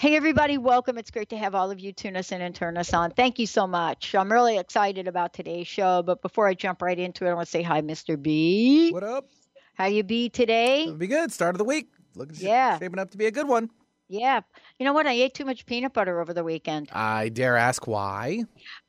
Hey, everybody, welcome. It's great to have all of you tune us in and turn us on. Thank you so much. I'm really excited about today's show. But before I jump right into it, I want to say hi, Mr. B. What up? How you be today? It'll be good. Start of the week. Looking Yeah. shaping up to be a good one. Yeah. You know what? I ate too much peanut butter over the weekend. I dare ask why.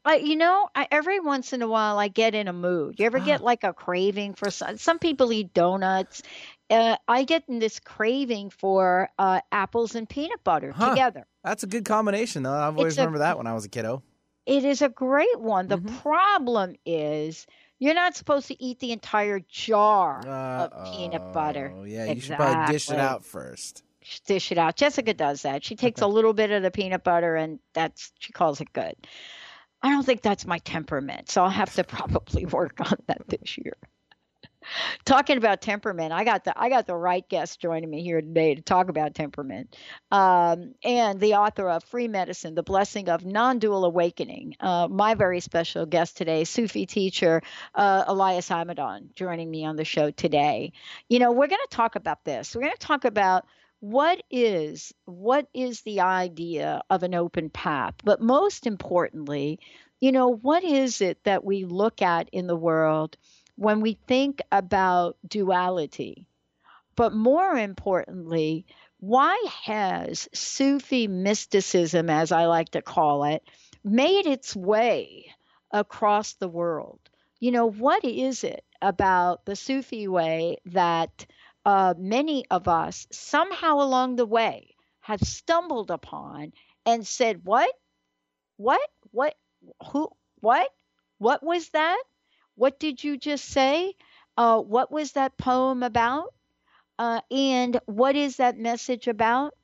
You know, I, every once in a while I get in a mood. You ever ah. get like a craving for some? Some people eat donuts. Uh, I get in this craving for uh, apples and peanut butter Huh. together. That's a good combination, though. I've always remembered that when I was a kiddo. It is a great one. The Mhm. problem is you're not supposed to eat the entire jar of peanut butter. Oh, yeah. You should probably dish it out first. dish it out. Jessica does that. She takes a little bit of the peanut butter and that's she calls it good. I don't think that's my temperament, so I'll have to probably work on that this year. Talking about temperament, I got the I got the right guest joining me here today to talk about temperament, um, and the author of Free Medicine: The Blessing of Non-Dual Awakening. Uh, my very special guest today, Sufi teacher uh, Elias Amidon, joining me on the show today. You know, we're going to talk about this. We're going to talk about what is what is the idea of an open path but most importantly you know what is it that we look at in the world when we think about duality but more importantly why has sufi mysticism as i like to call it made its way across the world you know what is it about the sufi way that uh, many of us somehow along the way have stumbled upon and said, What? What? What? Who? What? What was that? What did you just say? Uh, what was that poem about? Uh, and what is that message about?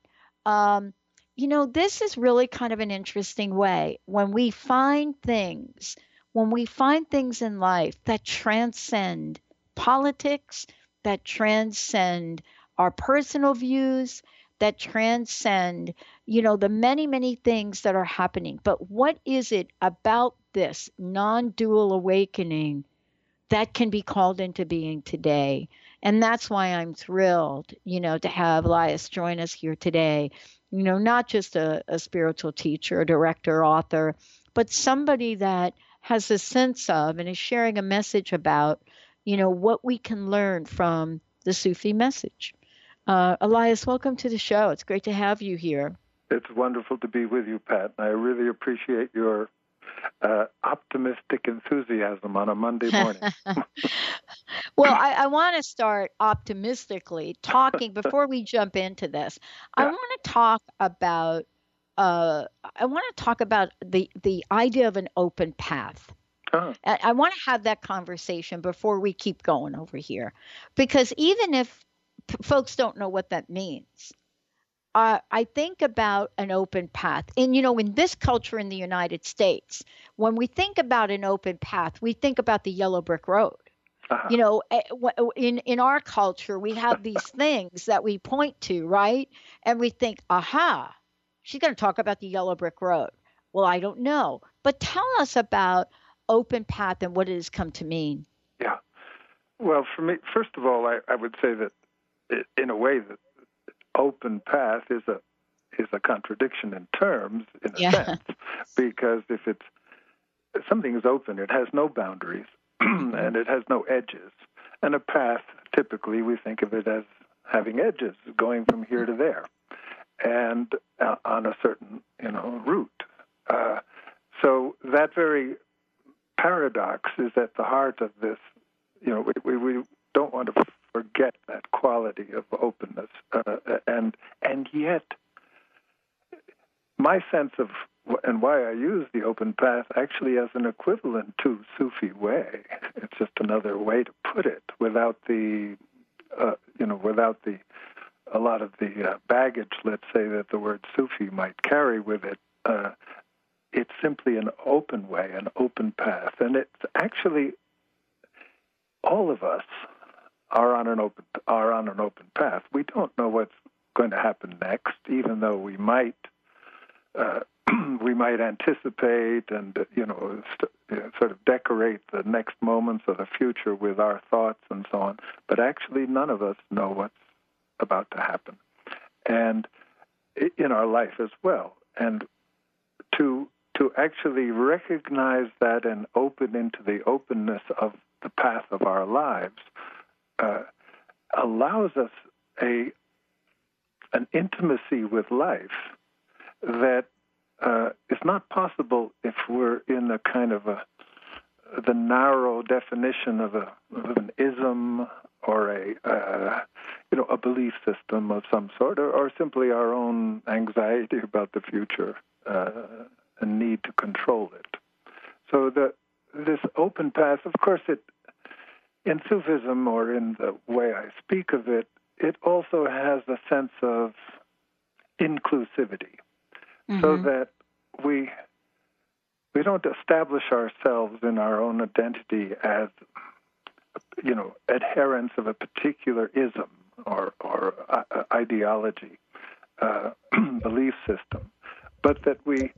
Um, you know, this is really kind of an interesting way when we find things, when we find things in life that transcend politics, that transcend our personal views, that transcend, you know, the many, many things that are happening. But what is it about this non dual awakening that can be called into being today? And that's why I'm thrilled, you know, to have Elias join us here today. You know, not just a, a spiritual teacher, director, author, but somebody that has a sense of and is sharing a message about, you know, what we can learn from the Sufi message. Uh, Elias, welcome to the show. It's great to have you here. It's wonderful to be with you, Pat. I really appreciate your uh, optimistic enthusiasm on a Monday morning. well, I, I want to start optimistically talking before we jump into this. I want to talk about. Uh, I want to talk about the the idea of an open path. Oh, I, I want to have that conversation before we keep going over here, because even if p- folks don't know what that means, uh, I think about an open path. And, you know, in this culture in the United States, when we think about an open path, we think about the yellow brick road. uh-huh. You know, eh, in, in our culture, we have these things that we point to, right? And we think, aha, she's going to talk about the yellow brick road. Well, I don't know. But tell us about open path and what it has come to mean. yeah. Well, for me, first of all, I, I would say that i in a way, that open path is a is a contradiction in terms, in a Yeah. sense, because if it's something is open, it has no boundaries and it has no edges. And a path, typically, we think of it as having edges, going from here to there, and uh, on a certain, you know, route. Uh, so that very paradox is at the heart of this. You know, we, we, we don't want to forget that quality of openness, uh, and and yet, my sense of and why I use the open path actually as an equivalent to Sufi way. It's just another way to put it, without the, uh, you know, without the a lot of the uh, baggage, let's say, that the word Sufi might carry with it. Uh, it's simply an open way, an open path, and it's actually all of us are on an open are on an open path. We don't know what's going to happen next, even though we might uh, we might anticipate and you know st- sort of decorate the next moments of the future with our thoughts and so on. But actually, none of us know what's about to happen, and in our life as well. And to to actually recognize that and open into the openness of the path of our lives uh, allows us a an intimacy with life that uh, is not possible if we're in a kind of a the narrow definition of, a, of an ism or a uh, you know a belief system of some sort, or, or simply our own anxiety about the future uh, and need to control it. So the this open path, of course, it in Sufism or in the way I speak of it, it also has a sense of inclusivity, mm-hmm. so that we we don't establish ourselves in our own identity as you know adherents of a particular ism or or uh, ideology, uh, belief system, but that we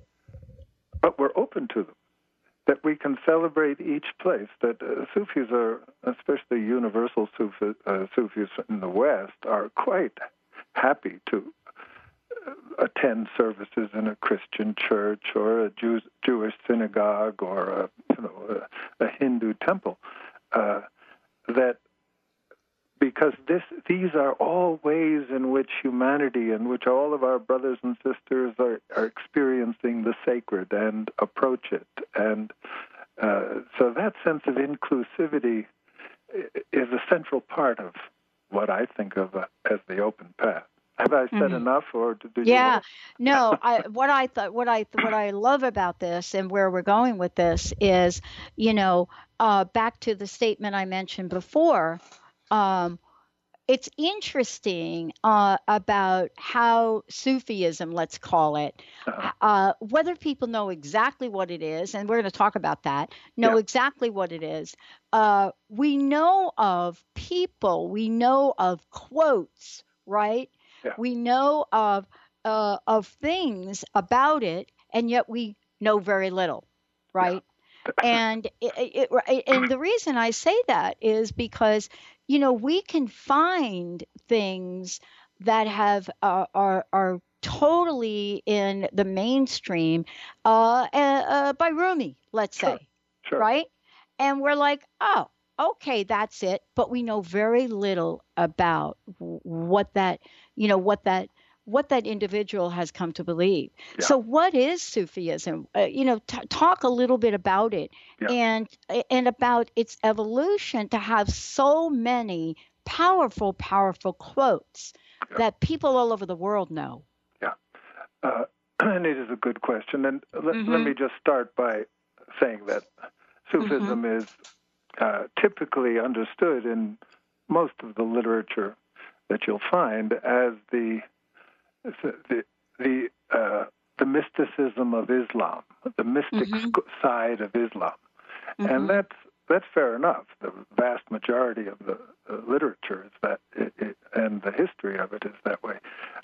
but we're open to them that we can celebrate each place. That uh, Sufis are, especially universal Sufi, uh, Sufis in the West, are quite happy to uh, attend services in a Christian church or a Jew, Jewish synagogue or a, you know, a, a Hindu temple. Uh, that because this these are all ways in which humanity in which all of our brothers and sisters are, are experiencing the sacred and approach it and uh, so that sense of inclusivity is a central part of what I think of uh, as the open path. Have I said mm-hmm. enough, or did you? Yeah, no. I, what I thought, what I what I love about this, and where we're going with this is, you know, uh, back to the statement I mentioned before um, it's interesting uh, about how Sufism, let's call it, uh-huh. uh, whether people know exactly what it is, and we're going to talk about that, know yeah. exactly what it is. Uh, we know of people, we know of quotes, right? Yeah. We know of uh, of things about it, and yet we know very little, right? Yeah. And it, it, and the reason I say that is because you know, we can find things that have uh, are are totally in the mainstream uh, uh, uh, by Rumi, let's sure. say, sure. right? And we're like, oh, okay, that's it. But we know very little about what that, you know, what that what that individual has come to believe. Yeah. So, what is Sufism? Uh, you know, t- talk a little bit about it, yeah. and and about its evolution to have so many powerful, powerful quotes yeah. that people all over the world know. Yeah, uh, and it is a good question. And let, mm-hmm. let me just start by saying that Sufism mm-hmm. is uh, typically understood in most of the literature that you'll find as the the the uh, the mysticism of Islam, the mystic mm-hmm. side of Islam, mm-hmm. and that's that's fair enough. The vast majority of the uh, literature is that, it, it, and the history of it is that way.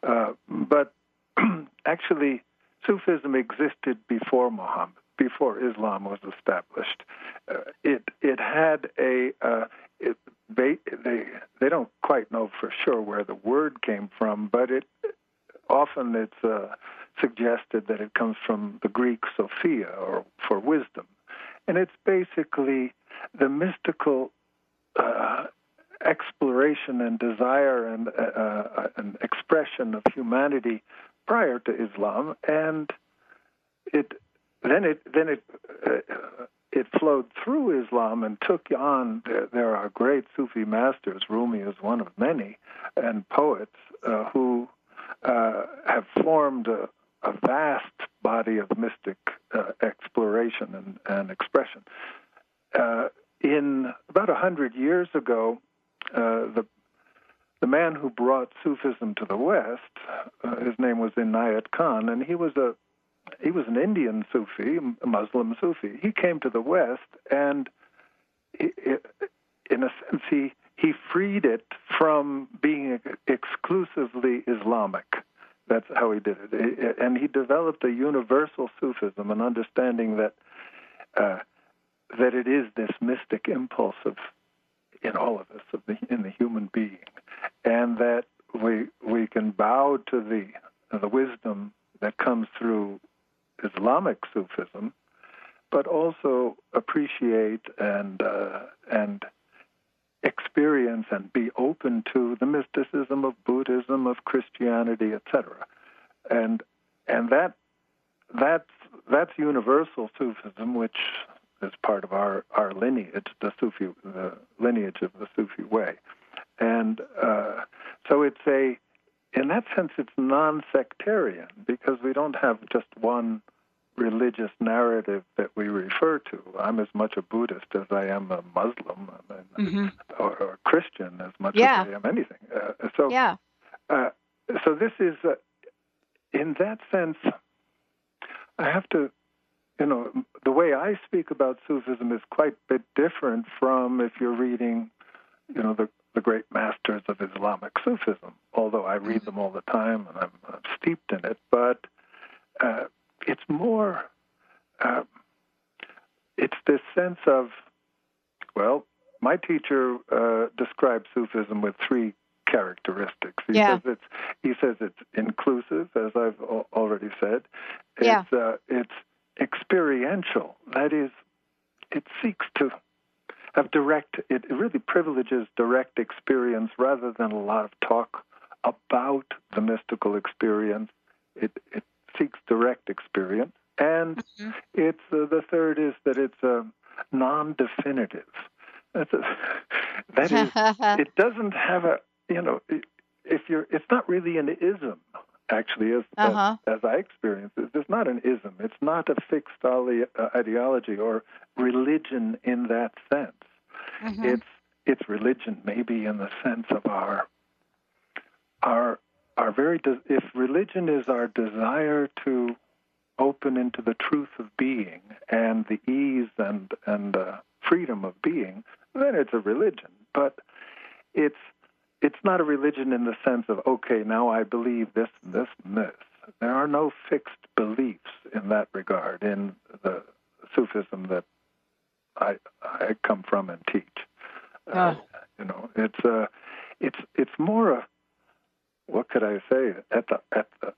Uh, but actually, Sufism existed before Muhammad, before Islam was established. Uh, it it had a uh, it, they they they don't quite know for sure where the word came from, but it often it's uh, suggested that it comes from the Greek Sophia or for wisdom. and it's basically the mystical uh, exploration and desire and, uh, uh, an expression of humanity prior to Islam, and it then it then it uh, it flowed through Islam and took on. There, there, are great Sufi masters. Rumi is one of many, and poets uh, who uh, have formed a, a, vast body of mystic uh, exploration and, and expression. Uh, in about a hundred years ago, uh, the the man who brought Sufism to the West, uh, his name was Inayat Khan, and he was a he was an Indian Sufi, a Muslim Sufi. He came to the West, and he, in a sense, he he freed it from being exclusively Islamic. That's how he did it, and he developed a universal Sufism, an understanding that uh, that it is this mystic impulse of in all of us, of the, in the human being, and that we we can bow to the the wisdom that comes through Islamic Sufism, but also appreciate and uh, and experience and be open to the mysticism of Buddhism, of Christianity, etc. And and that that's that's universal Sufism, which is part of our, our lineage, the Sufi the lineage of the Sufi way. And uh, so it's a in that sense it's non-sectarian because we don't have just one religious narrative that we refer to. I'm as much a Buddhist as I am a Muslim mm-hmm. or, or, Christian as much yeah. as I am anything. Uh, so, yeah. Uh, so this is, uh, in that sense, I have to, you know, the way I speak about Sufism is quite a bit different from if you're reading, you know, the the great masters of Islamic Sufism. Although I read mm-hmm. them all the time and I'm, I'm steeped in it, but uh, it's more uh, it's this sense of well my teacher uh, describes sufism with three characteristics he yeah. says it's he says it's inclusive as i've already said it's yeah. uh, it's experiential that is it seeks to have direct it really privileges direct experience rather than a lot of talk about the mystical experience it it seeks direct experience. And mm-hmm. it's uh, the third is that it's uh, non-definitive. That's a, that is, it doesn't have a you know if you're it's not really an ism actually as uh-huh. as, as, I experience it. It's not an ism. It's not a fixed uh, ideology or religion in that sense. Mm-hmm. It's it's religion maybe in the sense of our our our very de- if religion is our desire to open into the truth of being and the ease and and uh, freedom of being, then it's a religion. But it's it's not a religion in the sense of okay, now I believe this and this and this. There are no fixed beliefs in that regard in the Sufism that I I come from and teach. Uh, you know, it's uh, it's it's more a what could I say? At the at the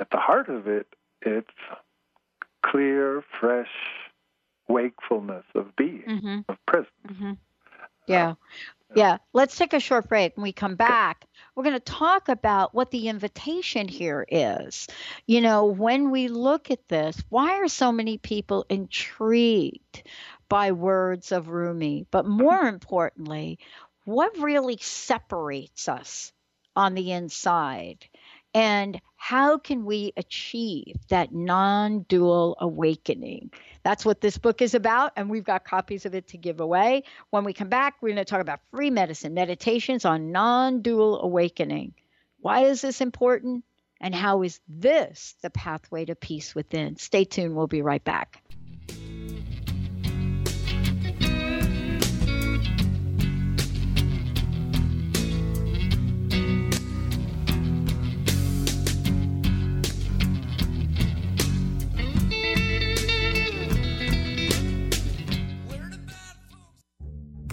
at the heart of it, it's clear, fresh wakefulness of being, mm-hmm. of presence. Mm-hmm. Yeah. Yeah. Let's take a short break. When we come back, we're going to talk about what the invitation here is. You know, when we look at this, why are so many people intrigued by words of Rumi? But more importantly, what really separates us on the inside. And how can we achieve that non dual awakening? That's what this book is about. And we've got copies of it to give away. When we come back, we're going to talk about free medicine, meditations on non dual awakening. Why is this important? And how is this the pathway to peace within? Stay tuned. We'll be right back.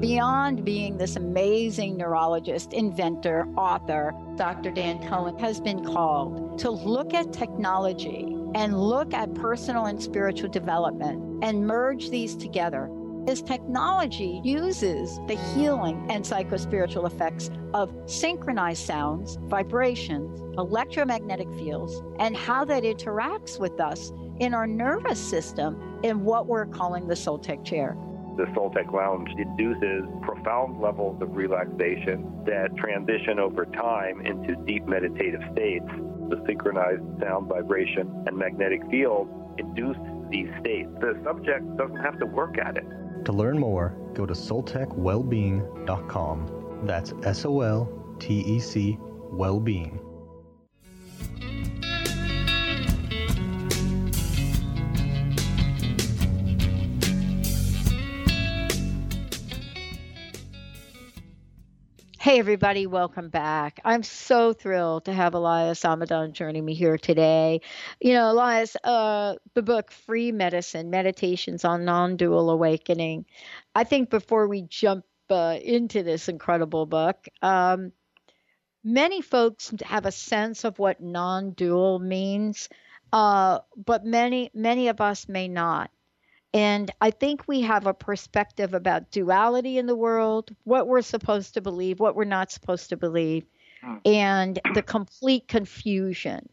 Beyond being this amazing neurologist, inventor, author, Dr. Dan Cohen has been called to look at technology and look at personal and spiritual development and merge these together. His technology uses the healing and psychospiritual effects of synchronized sounds, vibrations, electromagnetic fields, and how that interacts with us in our nervous system in what we're calling the Soltec chair the Soltec Lounge induces profound levels of relaxation that transition over time into deep meditative states. The synchronized sound, vibration, and magnetic field induce these states. The subject doesn't have to work at it. To learn more, go to soltecwellbeing.com. That's S O L T E C Wellbeing. Hey, everybody, welcome back. I'm so thrilled to have Elias Amidon joining me here today. You know, Elias, uh, the book Free Medicine Meditations on Non Dual Awakening. I think before we jump uh, into this incredible book, um, many folks have a sense of what non dual means, uh, but many, many of us may not. And I think we have a perspective about duality in the world, what we're supposed to believe, what we're not supposed to believe, hmm. and the complete confusion.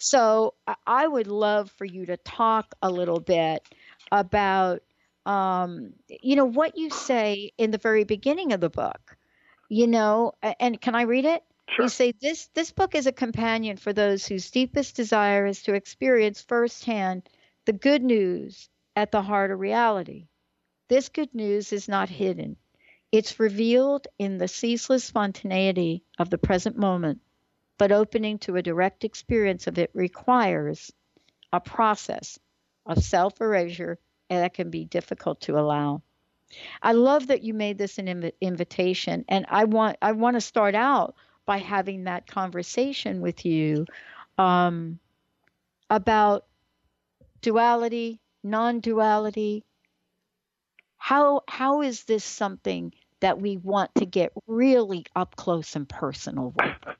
So I would love for you to talk a little bit about, um, you know, what you say in the very beginning of the book. You know, and can I read it? Sure. You say this this book is a companion for those whose deepest desire is to experience firsthand the good news at the heart of reality. This good news is not hidden, it's revealed in the ceaseless spontaneity of the present moment, but opening to a direct experience of it requires a process of self erasure that can be difficult to allow. I love that you made this an inv- invitation, and I want I want to start out by having that conversation with you um, about duality, non-duality? How how is this something that we want to get really up close and personal with?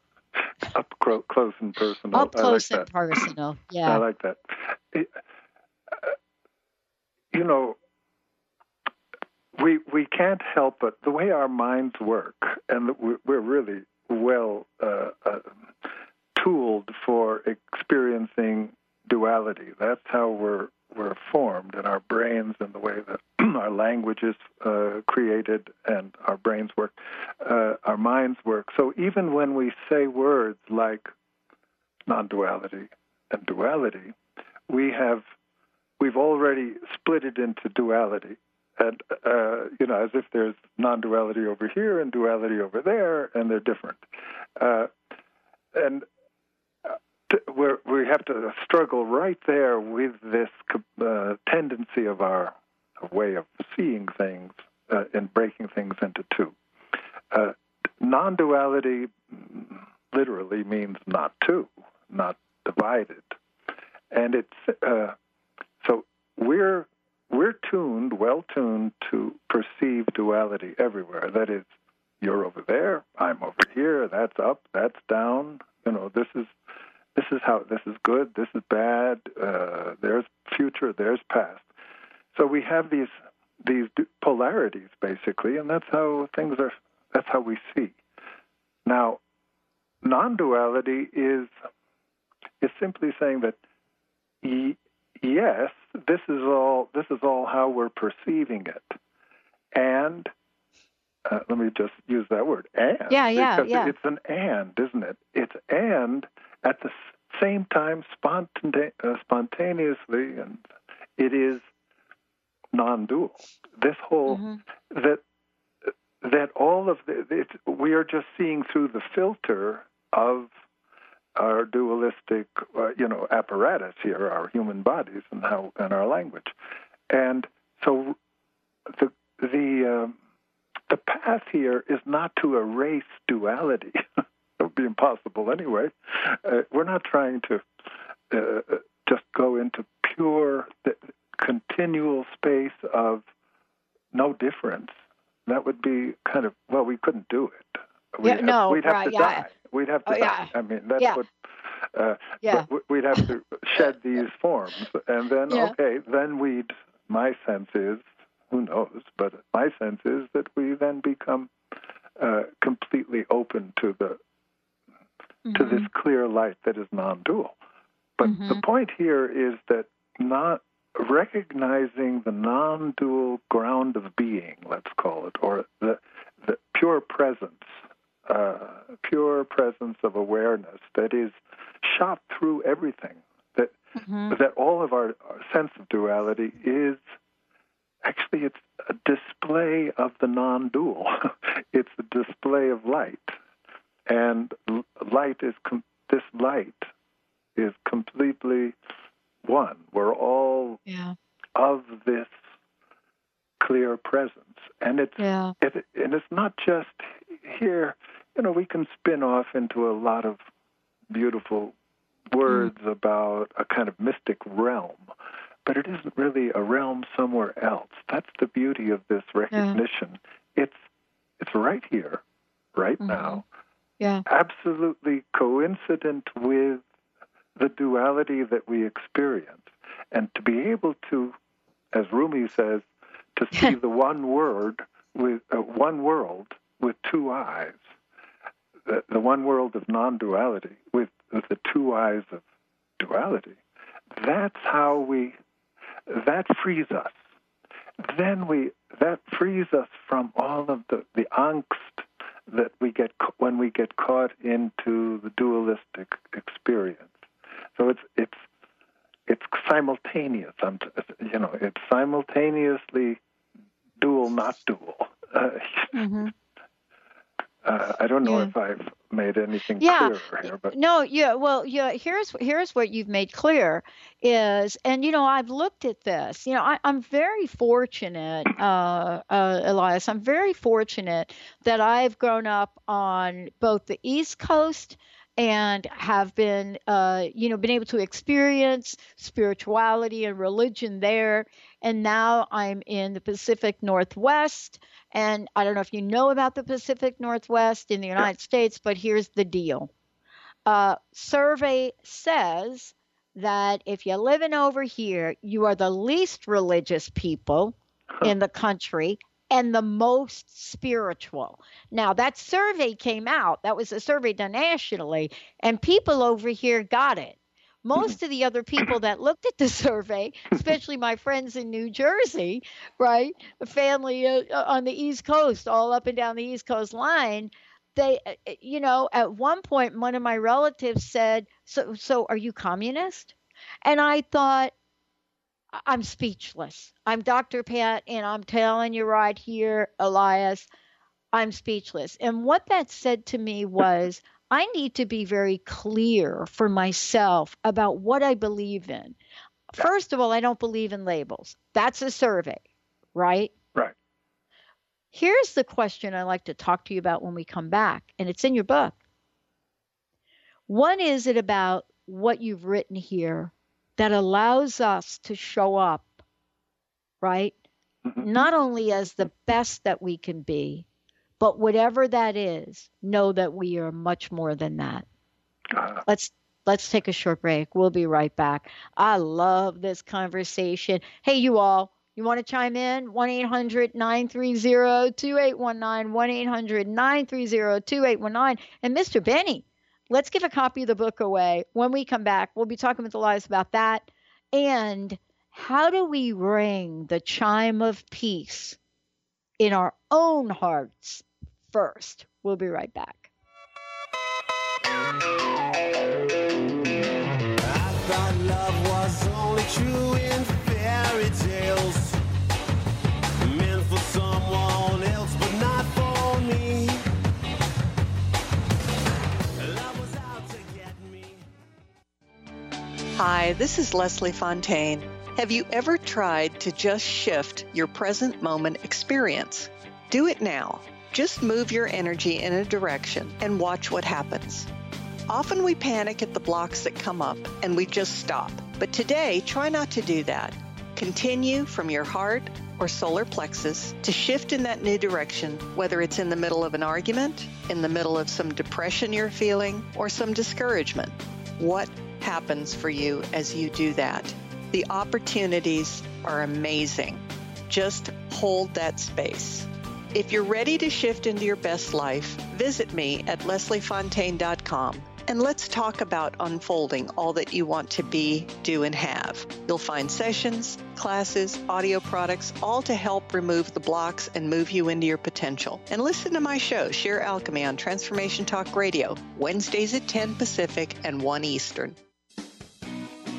Up close, close and personal. Up close like and personal yeah. i like that. You know we we can't help but the way our minds work and we're really well uh, uh, tooled for experiencing duality. That's how we're we're formed in our brains and the way that our language is uh, created and our brains work, uh, our minds work. So even when we say words like non-duality and duality, we have we've already split it into duality and uh, you know, as if there's non-duality over here and duality over there, and they're different. Uh, and uh, we're, we have to struggle right there with this uh, tendency of our way of seeing things uh, and breaking things into two. Uh, non-duality literally means not two, not divided, and it's so we're we're tuned, well tuned to perceive duality everywhere. That is, you're over there, I'm over here, that's up, that's down. You know, this is this is how this is good, this is bad. Uh, there's future, there's past. So we have these these polarities basically, and that's how things are. That's how we see. Now, non-duality is is simply saying that yes, this is all this is all how we're perceiving it, and uh, let me just use that word and yeah yeah yeah it's an and isn't it it's and at the same time spontane- uh, spontaneously and it is non-dual this whole mm-hmm. that that all of the it, we are just seeing through the filter of our dualistic, uh, you know, apparatus here, our human bodies and how and our language, and so the the uh, the path here is not to erase duality. would be impossible anyway. Uh, we're not trying to uh, just go into pure, continual space of no difference. That would be kind of well, we couldn't do it. We'd yeah, have, no, we'd have right, to yeah. die. We'd have to oh, die. Yeah. I mean, that's yeah. what. Uh, yeah. We'd have to shed these forms, and then okay, then we'd. My sense is, who knows, but my sense is that we then become uh, completely open to the mm-hmm. to this clear light that is non-dual. But mm-hmm. the point here is that not recognizing the non-dual ground of being, let's call it, or the the pure presence uh, pure presence of awareness that is shot through everything. That mm-hmm. that all of our, our, sense of duality is actually it's a display of the non-dual. it's a display of light, and light is com- this light is completely one. We're all yeah. of this clear presence, and it's yeah. it, and it's not just here you know, we can spin off into a lot of beautiful words mm. about a kind of mystic realm, but it isn't really a realm somewhere else. That's the beauty of this recognition. Yeah. It's it's right here, right mm-hmm. now. Yeah. Absolutely coincident with the duality that we experience. And to be able to, as Rumi says, to see the one word with uh, one world with two eyes the, the one world of non-duality with, with the two eyes of duality, that's how we, that frees us. Then we, that frees us from all of the, the angst that we get when we get caught into the dualistic experience. So it's it's it's simultaneous. I'm, you know, it's simultaneously dual, not dual. Uh, mm-hmm. Uh, I don't know yeah. if I've made anything yeah. clear here, but no, yeah, well, yeah. Here's here's what you've made clear is, and you know, I've looked at this. You know, I, am very fortunate, uh, uh, Elias. I'm very fortunate that I've grown up on both the East Coast and have been, uh, you know, been able to experience spirituality and religion there. And now I'm in the Pacific Northwest and I don't know if you know about the Pacific Northwest in the United States, but here's the deal. Uh, survey says that if you're living over here, you are the least religious people in the country, and the most spiritual. Now, that survey came out, that was a survey done nationally, and people over here got it. Most of the other people that looked at the survey, especially my friends in New Jersey, right, family uh, uh, on the East Coast, all up and down the East Coast line, they, uh, uh, you know, at one point, one of my relatives said, "So, so are you communist?" And I thought, I'm speechless. I'm Dr. Pat, and I'm telling you right here, Elias, I'm speechless. And what that said to me was, I need to be very clear for myself about what I believe in. First of all, I don't believe in labels. That's a survey, right? Right. Here's the question I like to talk to you about when we come back, and it's in your book. What is it about what you've written here that allows us to show up, right? Mm-hmm. Not only as the best that we can be, but whatever that is, know that we are much more than that. Uh, let's let's take a short break. We'll be right back. I love this conversation. Hey, you all, you want to chime in? 1 800 930 2819. 1 800 930 2819. And Mr. Benny, let's give a copy of the book away. When we come back, we'll be talking with Elias about that. And how do we ring the chime of peace in our own hearts first? We'll be right back. true Hi, this is Leslie Fontaine. Have you ever tried to just shift your present moment experience? Do it now. Just move your energy in a direction and watch what happens. Often we panic at the blocks that come up and we just stop. But today, try not to do that. Continue from your heart or solar plexus to shift in that new direction, whether it's in the middle of an argument, in the middle of some depression you're feeling, or some discouragement. What happens for you as you do that. The opportunities are amazing. Just hold that space. If you're ready to shift into your best life, visit me at lesliefontaine.com and let's talk about unfolding all that you want to be, do, and have. You'll find sessions, classes, audio products, all to help remove the blocks and move you into your potential. And listen to my show, Sheer Alchemy, on Transformation Talk Radio, Wednesdays at 10 Pacific and 1 Eastern.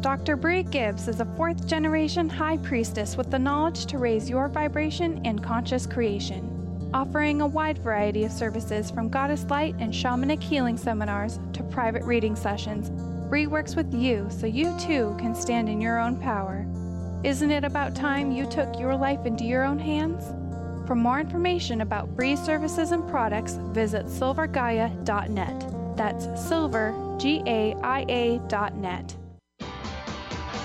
Dr. Bree Gibbs is a fourth generation high priestess with the knowledge to raise your vibration and conscious creation. Offering a wide variety of services from goddess light and shamanic healing seminars to private reading sessions, Bree works with you so you too can stand in your own power. Isn't it about time you took your life into your own hands? For more information about Bree's services and products, visit silvergaia.net. That's silver, G A I A.net.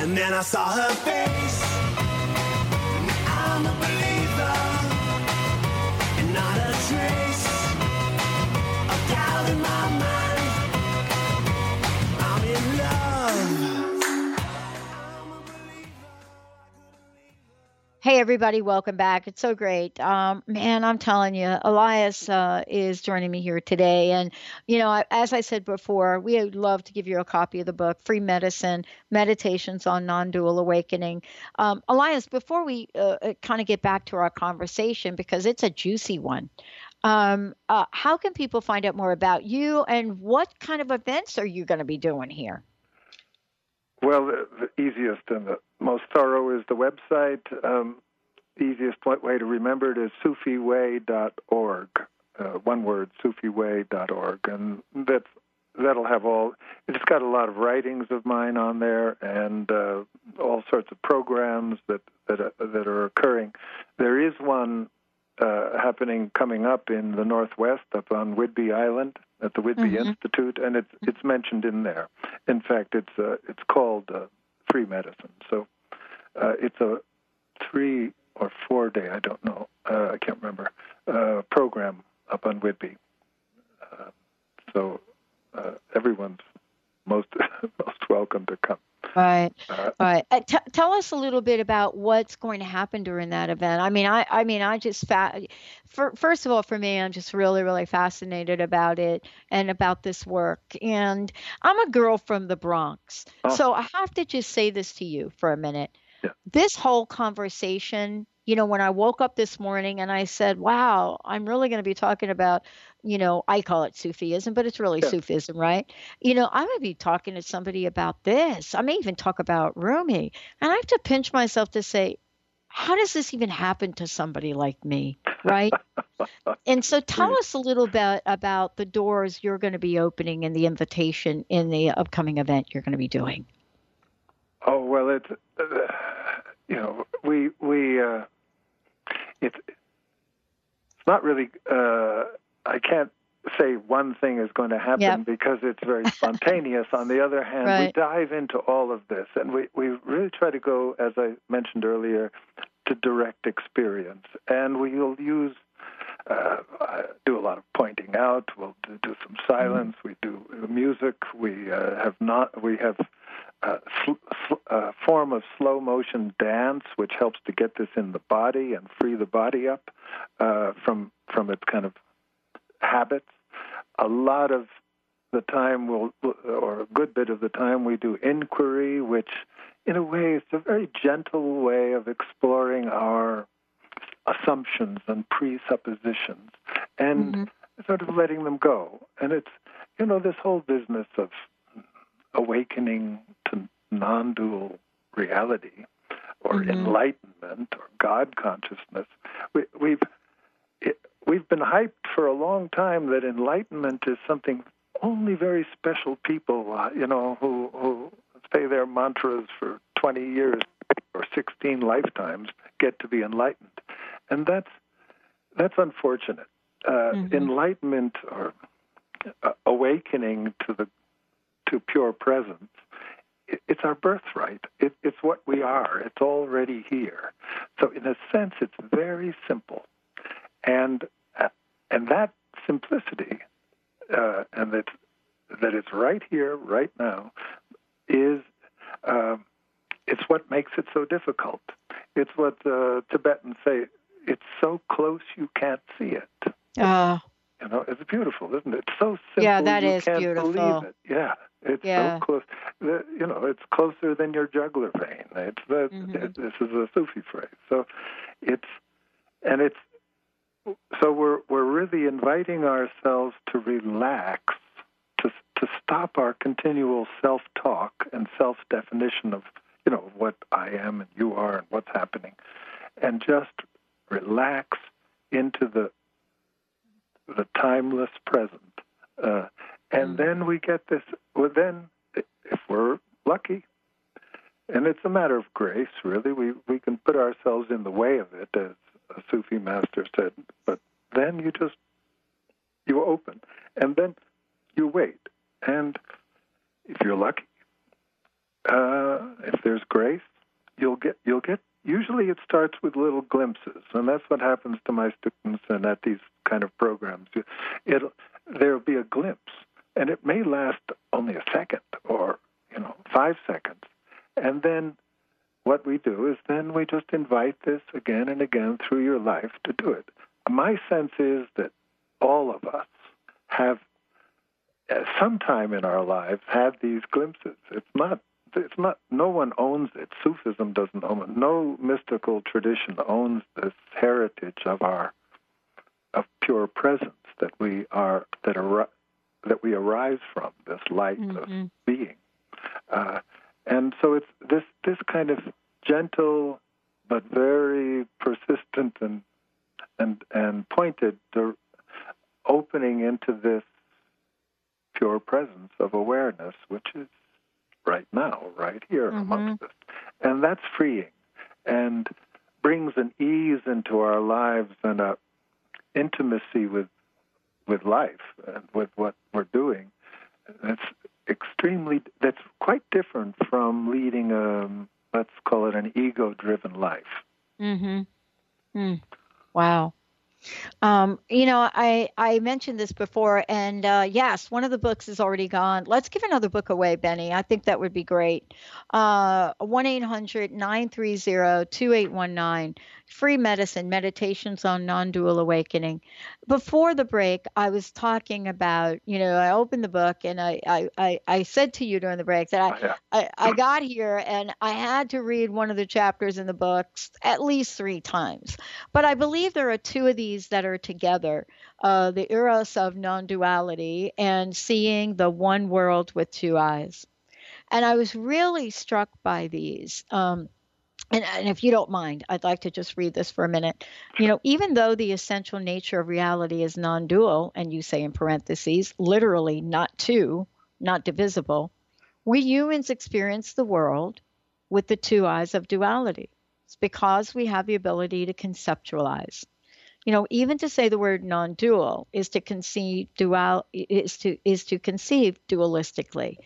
And then I saw her face. Hey, everybody, welcome back. It's so great. Um, man, I'm telling you, Elias uh, is joining me here today. And, you know, as I said before, we would love to give you a copy of the book, Free Medicine Meditations on Non Dual Awakening. Um, Elias, before we uh, uh kind of get back to our conversation, because it's a juicy one, um, uh, how can people find out more about you and what kind of events are you going to be doing here? Well, the, the, easiest and the most thorough is the website. Um, easiest way to remember it is sufiway.org. Uh, one word, sufiway.org, and that's that'll have all. It's got a lot of writings of mine on there, and uh, all sorts of programs that that uh, that are occurring. There is one uh, happening coming up in the Northwest, up on Whidbey Island at the Whidbey mm-hmm. Institute, and it's it's mentioned in there. In fact, it's uh, it's called uh, Free Medicine. So uh, it's a three or four day, I don't know, uh, I can't remember, uh, program up on Whidbey. Uh, so uh, everyone's most most welcome to come. Right, uh, right. Uh, t- tell us a little bit about what's going to happen during that event. I mean, I, I mean, I just fa- for, first of all, for me, I'm just really, really fascinated about it and about this work. And I'm a girl from the Bronx, oh. so I have to just say this to you for a minute. Yeah. This whole conversation, you know, when I woke up this morning and I said, wow, I'm really going to be talking about, you know, I call it Sufism, but it's really yeah. Sufism, right? You know, I'm going to be talking to somebody about this. I may even talk about Rumi. And I have to pinch myself to say, how does this even happen to somebody like me right and so tell us a little bit about the doors you're going to be opening and the invitation in the upcoming event you're going to be doing oh well it's uh, you know we we uh, it's it's not really. Uh, I can't say one thing is going to happen yep. because it's very spontaneous. On the other hand, right. we dive into all of this, and we we really try to go, as I mentioned earlier, to direct experience, and we'll use. Uh, do a lot of pointing out. We'll do, do some silence. Mm-hmm. We do music. We uh, have not. We have a uh, form of slow motion dance, which helps to get this in the body and free the body up uh, from from its kind of habits. A lot of the time, we'll, or a good bit of the time, we do inquiry, which, in a way, is a very gentle way of exploring our assumptions and presuppositions and mm-hmm. sort of letting them go. And it's, you know, this whole business of awakening non dual reality or mm-hmm. enlightenment or God consciousness. We, we've We've been hyped for a long time that enlightenment is something only very special people, uh, you know, who who say their mantras for 20 years or 16 lifetimes get to be enlightened, and that's that's unfortunate. Uh, mm-hmm. Enlightenment or uh, awakening to the to pure presence, it, it's our birthright. It, it's what we are. It's already here. So in a sense, it's very simple, and uh, and that simplicity, uh, and that that it's right here, right now, is uh, it's what makes it so difficult. It's what the Tibetans say. It's so close you can't see it. Uh, you know, it's beautiful, isn't it? It's so simple. Yeah, that is beautiful. Yeah, it's yeah. so close. You know, it's closer than your jugular vein. It's the. Mm-hmm. It, this is a Sufi phrase. So, it's and it's so we're we're really inviting ourselves to relax, to to stop our continual self-talk and self-definition of you know what I am and you are and what's happening, and just relax into the the timeless present. Uh, and mm. then we get this, well, then, if we're lucky, and it's a matter of grace, really, we, we can put ourselves in the way of it, as a Sufi master said, but then you just, you open, and then you wait. And if you're lucky, uh, if there's grace, you'll get you'll get usually it starts with little glimpses, and that's what happens to my students and at these kind of programs. It'll, there'll be a glimpse, and it may last only a second or you know five seconds, and then what we do is then we just invite this again and again through your life to do it. My sense is that all of us have, at some time in our lives, had these glimpses. It's not. It's not. No one owns it. Sufism doesn't own it. No mystical tradition owns this heritage of our of pure presence that we are that are that we arise from this light mm-hmm. of being. Uh, and so it's this this kind of gentle but very persistent and and and pointed opening into this pure presence of awareness, which is right now, right here mm-hmm. amongst us, and that's freeing and brings an ease into our lives and a intimacy with with life and with what we're doing. That's extremely that's quite different from leading a let's call it an ego-driven life. Mhm. Mm. Wow. Um, you know, I I mentioned this before, and uh, yes, one of the books is already gone. Let's give another book away, Benny. I think that would be great. Uh, one 2819 free medicine, meditations on non dual awakening. Before the break, I was talking about, you know, I opened the book and I, I, I, I said to you during the break that I, oh, yeah. I, I got here and I had to read one of the chapters in the books at least three times. But I believe there are two of these that are together uh, the eros of non duality and seeing the one world with two eyes. And I was really struck by these. Um, and, and, if you don't mind, I'd like to just read this for a minute. You know, even though the essential nature of reality is non dual, and you say in parentheses, literally not two, not divisible, we humans experience the world with the two eyes of duality. It's because we have the ability to conceptualize you know even to say the word non-dual is to conceive dual is to is to conceive dualistically.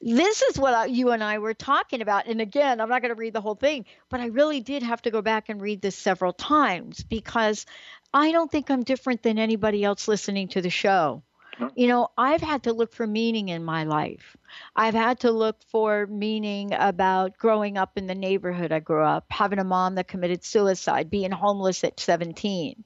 This is what I, you and i were talking about and again i'm not going to read the whole thing but i really did have to go back and read this several times because i don't think i'm different than anybody else listening to the show you know, I've had to look for meaning in my life. I've had to look for meaning about growing up in the neighborhood I grew up, having a mom that committed suicide, being homeless at 17.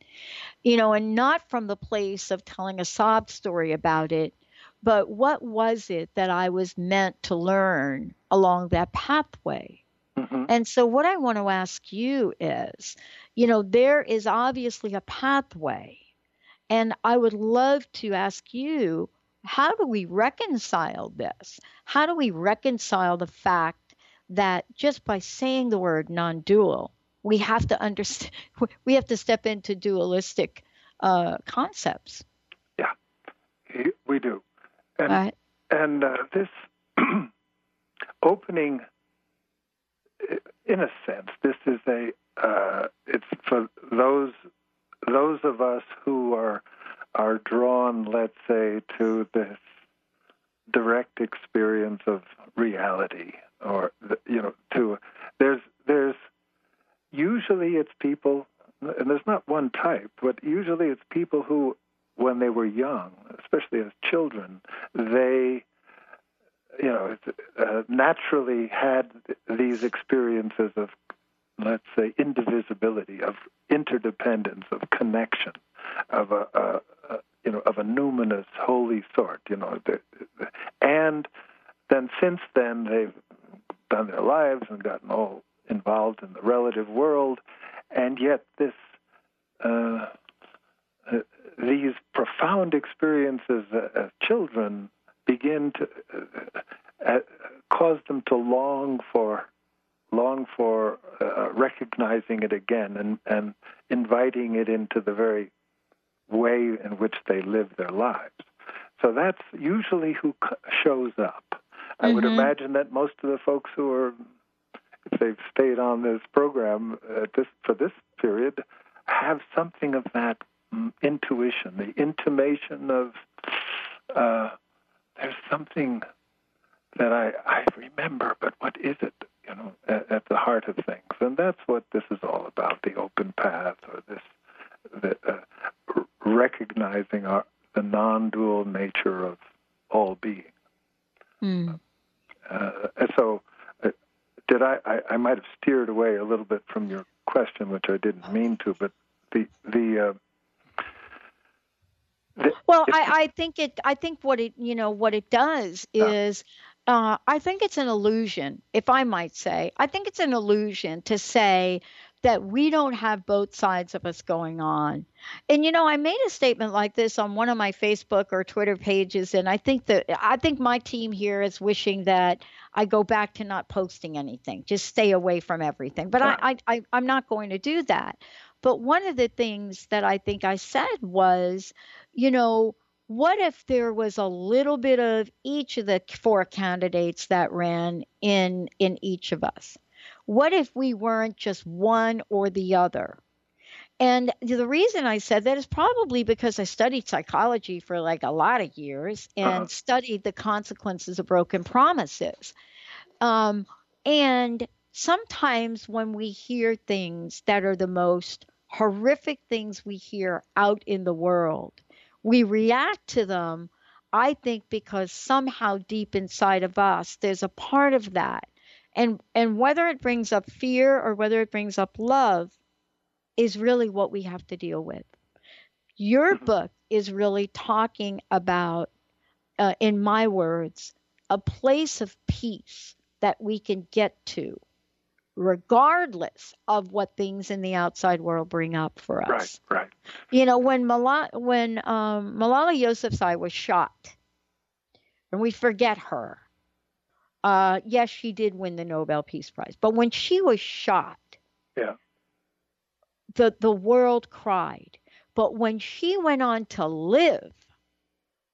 You know, and not from the place of telling a sob story about it, but what was it that I was meant to learn along that pathway? Mm-hmm. And so, what I want to ask you is you know, there is obviously a pathway and I would love to ask you how do we reconcile this? How do we reconcile the fact that just by saying the word non dual, we have to understand, we have to step into dualistic uh, concepts? Yeah, we do. And, and uh, this opening, in a sense, this is a, uh, it's for those those of us who are are drawn, let's say, to this direct experience of reality, or you know, to there's there's usually it's people, and there's not one type, but usually it's people who, when they were young, especially as children, they you know, uh, naturally had these experiences of let's say, indivisibility, of interdependence, of connection, of a, a, a you know, of a numinous, holy sort, you know, and then since then they've done their lives and gotten all involved in the relative world, and yet this. Uh, uh, these profound experiences as children begin to uh, uh, cause them to long for long for uh, recognizing it again and, and inviting it into the very way in which they live their lives. So that's usually who shows up. Mm-hmm. I would mm-hmm. imagine that most of the folks who are, if they've stayed on this program uh, this, for this period, have something of that mm, intuition, the intimation of uh, there's something that I, I remember, but what is it? You know, at, at, the heart of things. And that's what this is all about, the open path or this, the, uh, recognizing our, the non-dual nature of all being. Mm. Uh, and so uh, did I, I? I might have steered away a little bit from your question, which I didn't mean to. But the the uh, well, I, I think it. I think what it you know what it does is, uh, I think it's an illusion, if I might say. I think it's an illusion to say that we don't have both sides of us going on. And you know, I made a statement like this on one of my Facebook or Twitter pages, and I think that I think my team here is wishing that I go back to not posting anything, just stay away from everything. But I, I, I I'm not going to do that. But one of the things that I think I said was, you know, what if there was a little bit of each of the four candidates that ran in in each of us? What if we weren't just one or the other? And the reason I said that is probably because I studied psychology for like a lot of years and uh-huh. studied the consequences of broken promises. Um, and sometimes when we hear things that are the most horrific things we hear out in the world, we react to them, I think, because somehow deep inside of us, there's a part of that. And, and whether it brings up fear or whether it brings up love is really what we have to deal with. Your mm-hmm. book is really talking about, uh, in my words, a place of peace that we can get to regardless of what things in the outside world bring up for us. Right, right. You know, when Malala, when um, Malala Yousafzai was shot, and we forget her. Uh, yes, she did win the Nobel Peace Prize, but when she was shot, yeah, the the world cried. But when she went on to live,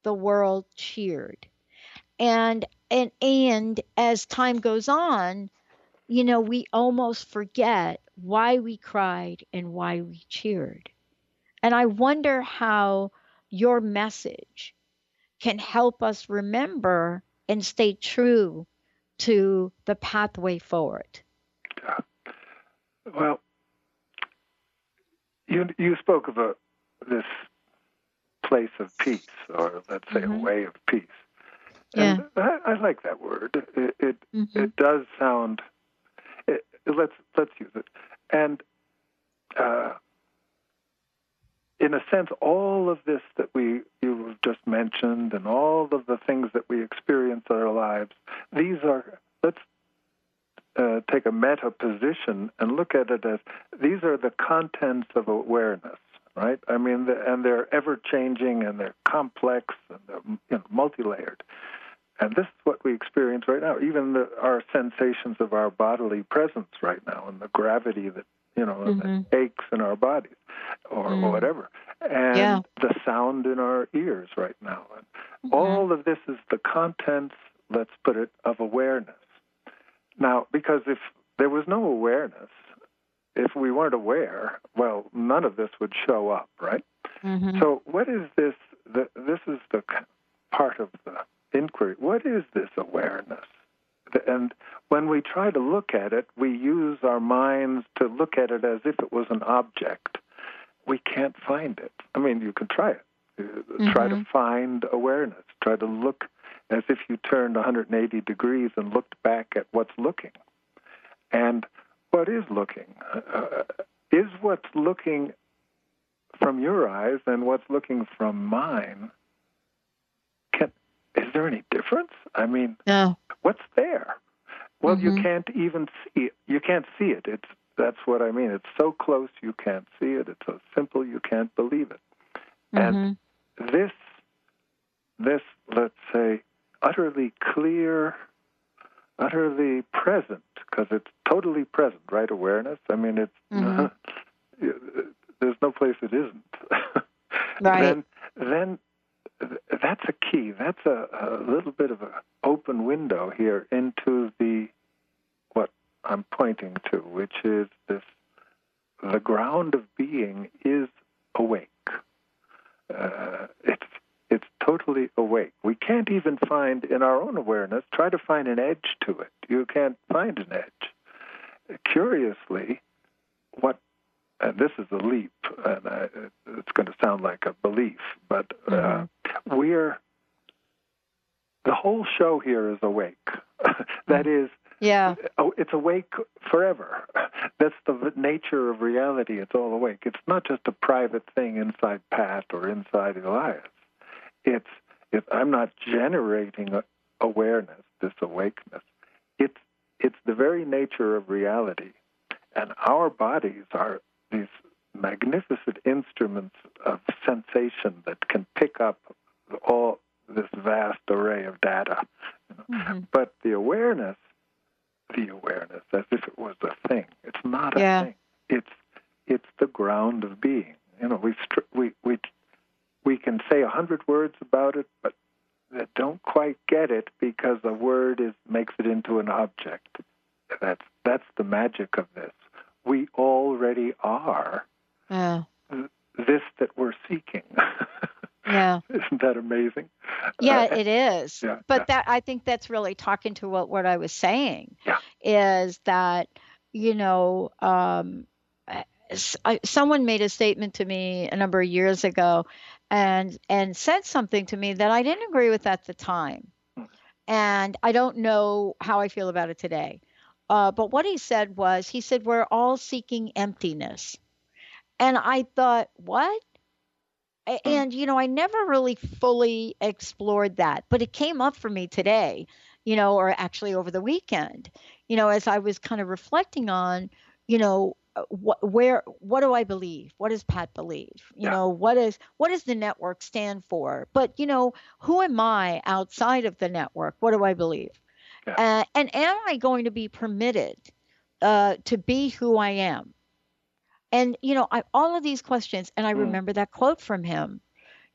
the world cheered. And and and as time goes on, you know, we almost forget why we cried and why we cheered. And I wonder how your message can help us remember and stay true to the pathway forward. Well, you you spoke of a this place of peace, or let's say mm-hmm. a way of peace. Yeah. And I, I like that word. It it, mm-hmm. it does sound let's let's use it. And uh, in a sense, all of this that we you have just mentioned, and all of the things that we experience in our lives, these are let's uh, take a meta position and look at it as these are the contents of awareness, right? I mean, the, and they're ever changing and they're complex and they're you know, multi-layered. And this is what we experience right now. Even the, our sensations of our bodily presence right now, and the gravity that you know mm-hmm. that aches in our bodies, or, mm. whatever, and yeah. the sound in our ears right now. And mm-hmm. all of this is the contents. Let's put it of awareness. Now, because if there was no awareness, if we weren't aware, well, none of this would show up, right? Mm-hmm. So, what is this? The, this is the part of the inquiry. What is this awareness? And when we try to look at it, we use our minds to look at it as if it was an object. We can't find it. I mean, you can try it. Mm-hmm. Try to find awareness. Try to look as if you turned 180 degrees and looked back at what's looking. And what is looking? Uh, is what's looking from your eyes and what's looking from mine is there any difference? I mean, no. what's there? Well, mm-hmm. you can't even see it. You can't see it. It's that's what I mean. It's so close you can't see it. It's so simple you can't believe it. Mm-hmm. And this, this, let's say, utterly clear, utterly present, because it's totally present, right? Awareness. I mean, it's mm-hmm. there's no place it isn't. right. Then, then that's a key. That's a, a little bit of an open window here into the what I'm pointing to, which is this: the ground of being is awake. Uh, it's it's totally awake. We can't even find in our own awareness. Try to find an edge to it. You can't find an edge. Curiously, what and this is a leap, and I, it's going to sound like a belief, but uh, mm-hmm. We're the whole show here is awake. that mm-hmm. Yeah. Oh, it's awake forever. That's the nature of reality. It's all awake. It's not just a private thing inside Pat or inside Elias. It's if I'm not generating awareness, this awakeness. It's it's the very nature of reality, and our bodies are these magnificent instruments of sensation that can pick up all this vast array of data. Mm-hmm. But the awareness, the awareness, as if it was a thing. It's not a yeah. thing. It's it's the ground of being. You know, we we we we can say a hundred words about it, but that don't quite get it because a word is makes it into an object. That's that's the magic of this. We already are yeah. this that we're seeking. Yeah. Isn't that amazing? Yeah, uh, it is. Yeah, but yeah. that I think that's really talking to what what I was saying. Yeah. Is that you know um, I, someone made a statement to me a number of years ago, and and said something to me that I didn't agree with at the time, and I don't know how I feel about it today. Uh, but what he said was, he said we're all seeking emptiness, and I thought, what? And you know i never really fully explored that but it came up for me today you know or actually over the weekend you know as i was kind of reflecting on you know what where what do i believe? What does pat believe? You Yeah. know what is what does the network stand for? But you know who am i outside of the network? What do i believe? Yeah. uh, and am i going to be permitted uh, to be who i am and you know I, all of these questions and i Mm. remember that quote from him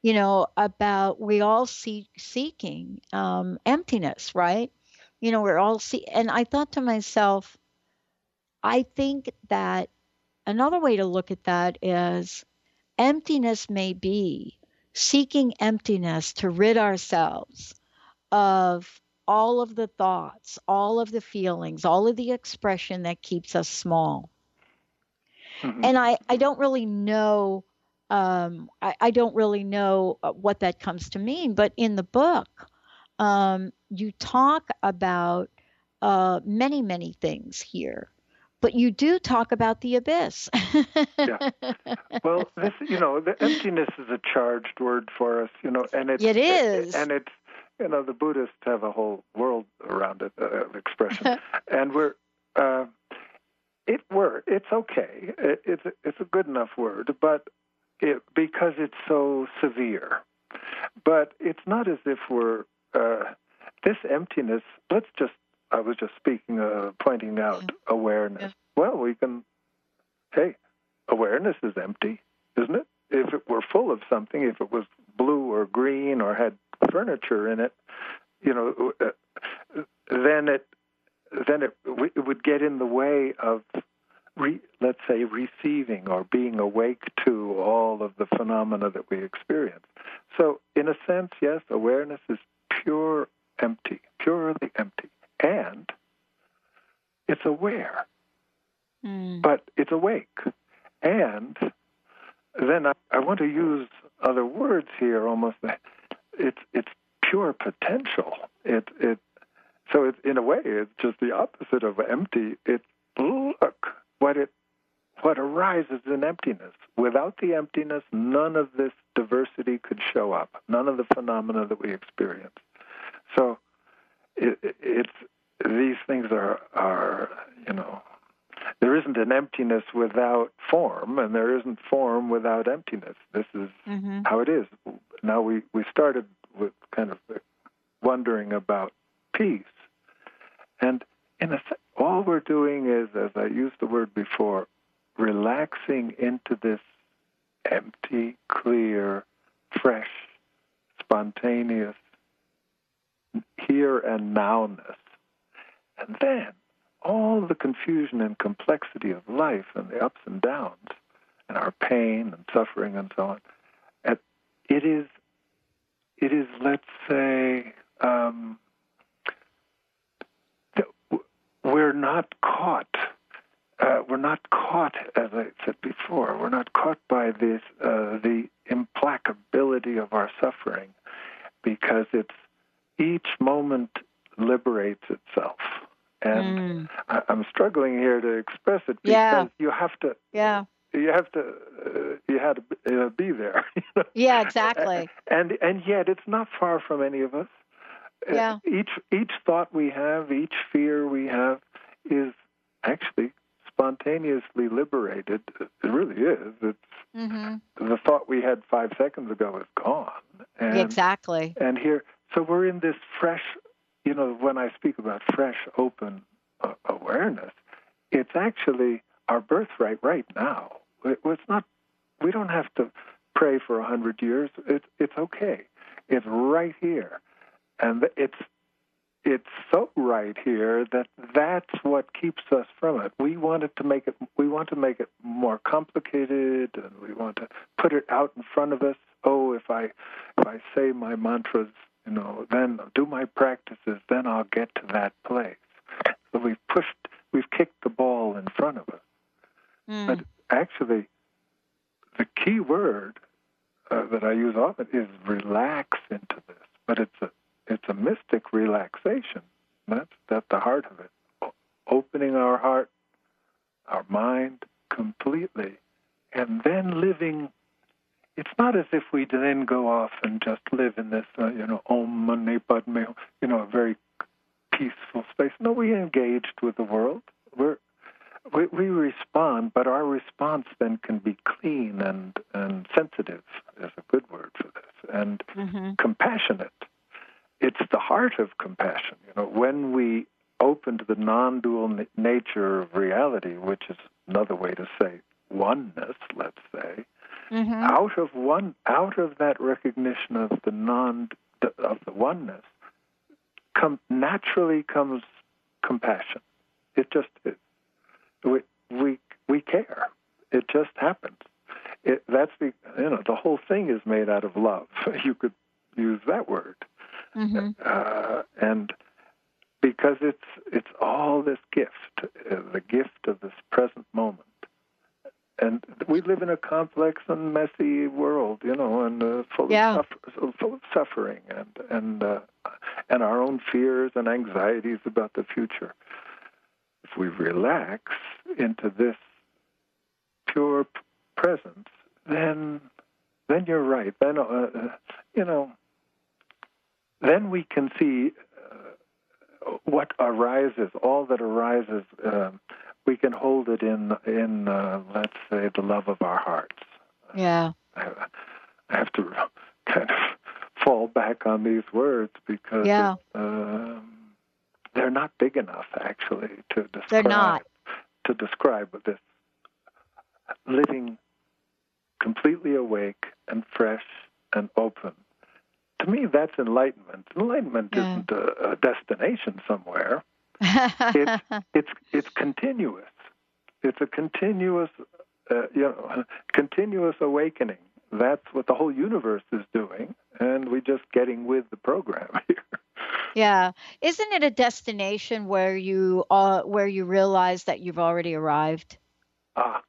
you know about we all seek seeking um, emptiness right you know we're all see and i thought to myself i think that another way to look at that is emptiness may be seeking emptiness to rid ourselves of all of the thoughts all of the feelings all of the expression that keeps us small Mhm. and I, I don't really know um, I, I don't really know uh, what that comes to mean but in the book um, you talk about uh, many many things here but you do talk about the abyss yeah. Well, this, you know, the emptiness is a charged word for us, you know, and it's It is. and it's, you know, the Buddhists have a whole world around it, uh, of expression, and we're, uh, it word, it's okay, it, it's a, it's a good enough word, but it because it's so severe, but it's not as if we're uh, this emptiness. Let's just, I was just speaking, uh, pointing out awareness. Well, we can hey, awareness is empty, isn't it? If it were full of something, if it was blue or green or had furniture in it, you know, uh, then it then it, it would get in the way of, re, let's say, receiving or being awake to all of the phenomena that we experience. So, in a sense, yes, awareness is pure empty, purely empty, and it's aware hmm. but it's awake. And then I, I want to use other words here. Almost, it's it's pure potential. It it so in a way it's just the opposite of empty. It's look what it what arises in emptiness. Without the emptiness, none of this diversity could show up. None of the phenomena that we experience. So it, it's these things are are you know there isn't an emptiness without form, and there isn't form without emptiness. This is Mm-hmm. how it is. Now we we started with kind of wondering about peace, and in a all we're doing is, as I used the word before, relaxing into this empty, clear, fresh, spontaneous here and nowness, and then all the confusion and complexity of life and the ups and downs and our pain and suffering and so on. It is, it is, let's say, um, that w- we're not caught. Uh, we're not caught, as I said before. We're not caught by this, uh, the implacability of our suffering, because it's each moment liberates itself and Mm. I, I'm struggling here to express it because Yeah. you have to Yeah. you have to uh, you had to be- uh, be there. you know? Yeah, exactly. And and yet it's not far from any of us. Uh, Yeah. Each each thought we have, each fear we have, is actually spontaneously liberated. It really is. It's Mm-hmm. the thought we had five seconds ago is gone. And, exactly. And here, so we're in this fresh. You know, when I speak about fresh, open uh, awareness, it's actually our birthright right now. It, it's not. We don't have to pray for a hundred years. It's it's okay. It's right here, and it's it's so right here that that's what keeps us from it. We wanted to make it. We want to make it more complicated, and we want to put it out in front of us. Oh, if I if I say my mantras, you know, then do my practices, then I'll get to that place. So we've pushed, we've kicked the ball in front of us. Mm. But actually, the key word uh, that I use often is relax into this. But it's a it's a mystic relaxation. That's at the heart of it. O- opening our heart, our mind completely, and then living. It's not as if we then go off and just live in this, uh, you know, Om Mani Padme, you know, a very peaceful space. No, we engaged with the world. We're we, we respond, but our response then can be clean and, and sensitive is a good word for this, and Mm-hmm. compassionate. It's the heart of compassion. You know, when we open to the non-dual na- nature of reality, which is another way to say oneness, let's say, Mm-hmm. out of one, out of that recognition of the non of the oneness, come naturally comes compassion. It just is. We we we care. It just happens. It, that's the you know the whole thing is made out of love. You could use that word, Mm-hmm. uh, and because it's it's all this gift, uh, the gift of this present moment. And we live in a complex and messy world, you know, and uh, full Yeah. of suffer- full of suffering and and uh, and our own fears and anxieties about the future. If we relax into this pure p- presence, then then you're right. Then uh, uh, you know. Then we can see uh, what arises, all that arises. um we can hold it in in uh, let's say the love of our hearts. Yeah. I, I have to kind of fall back on these words because Yeah. um, they're not big enough actually to describe They're not. to describe this living completely awake and fresh and open. To me, that's enlightenment. Enlightenment Yeah. isn't a, a destination somewhere. it's it's it's continuous. It's a continuous, uh, you know, continuous awakening. That's what the whole universe is doing, and we're just getting with the program here. yeah. Isn't it a destination where you uh, where you realize that you've already arrived? Ah,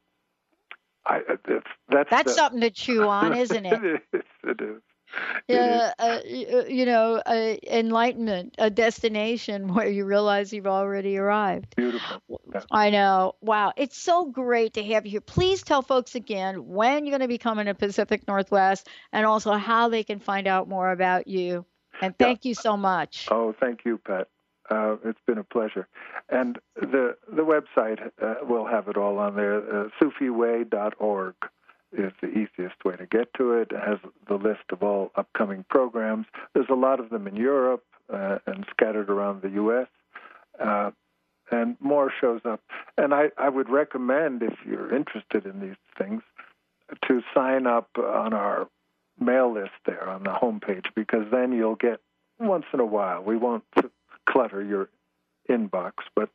I, uh, that's that's, That's the- something to chew on, isn't it? it is. It is. Yeah, uh, uh, you know, uh, enlightenment, a destination where you realize you've already arrived. Beautiful. Yeah. I know. Wow. It's so great to have you here. Please tell folks again when you're going to be coming to Pacific Northwest and also how they can find out more about you. And thank you so much. Oh, thank you, Pat. Uh, it's been a pleasure. And the the website uh, will have it all on there. Uh, SufiWay.org is the easiest way to get to it. It has the list of all upcoming programs. There's a lot of them in Europe uh, and scattered around the U.S. Uh, and more shows up. And I, I would recommend, if you're interested in these things, to sign up on our mail list there on the homepage because then you'll get once in a while. We won't clutter your inbox, but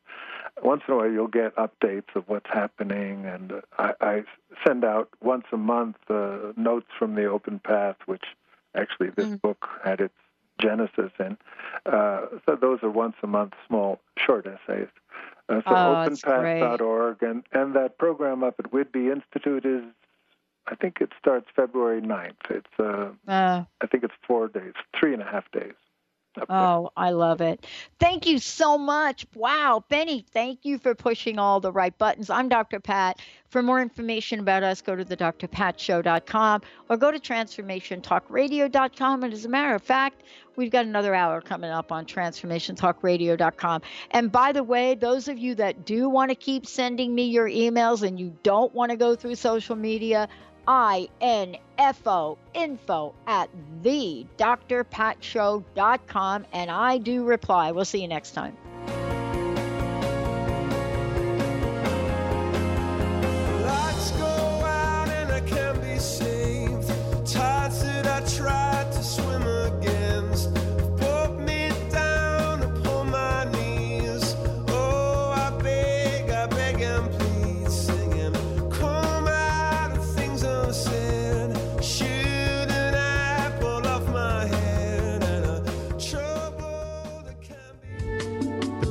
once in a while you'll get updates of what's happening. And uh, I, I send out once a month uh, notes from the Open Path, which actually this book had its genesis in. Uh, so those are once a month small short essays. Uh, so Oh, openpath.org and, and that program up at Whidbey Institute is, I think it starts February 9th. It's uh, Uh, I think it's four days, three and a half days. Oh, I love it. Thank you so much. Wow, Benny, thank you for pushing all the right buttons. I'm Dr. Pat. For more information about us, go to the drpatshow.com or go to transformationtalkradio.com. And as a matter of fact, we've got another hour coming up on transformationtalkradio.com. And by the way, those of you that do want to keep sending me your emails and you don't want to go through social media, I-N-F-O, info at the drpatshow.com. And I do reply. We'll see you next time.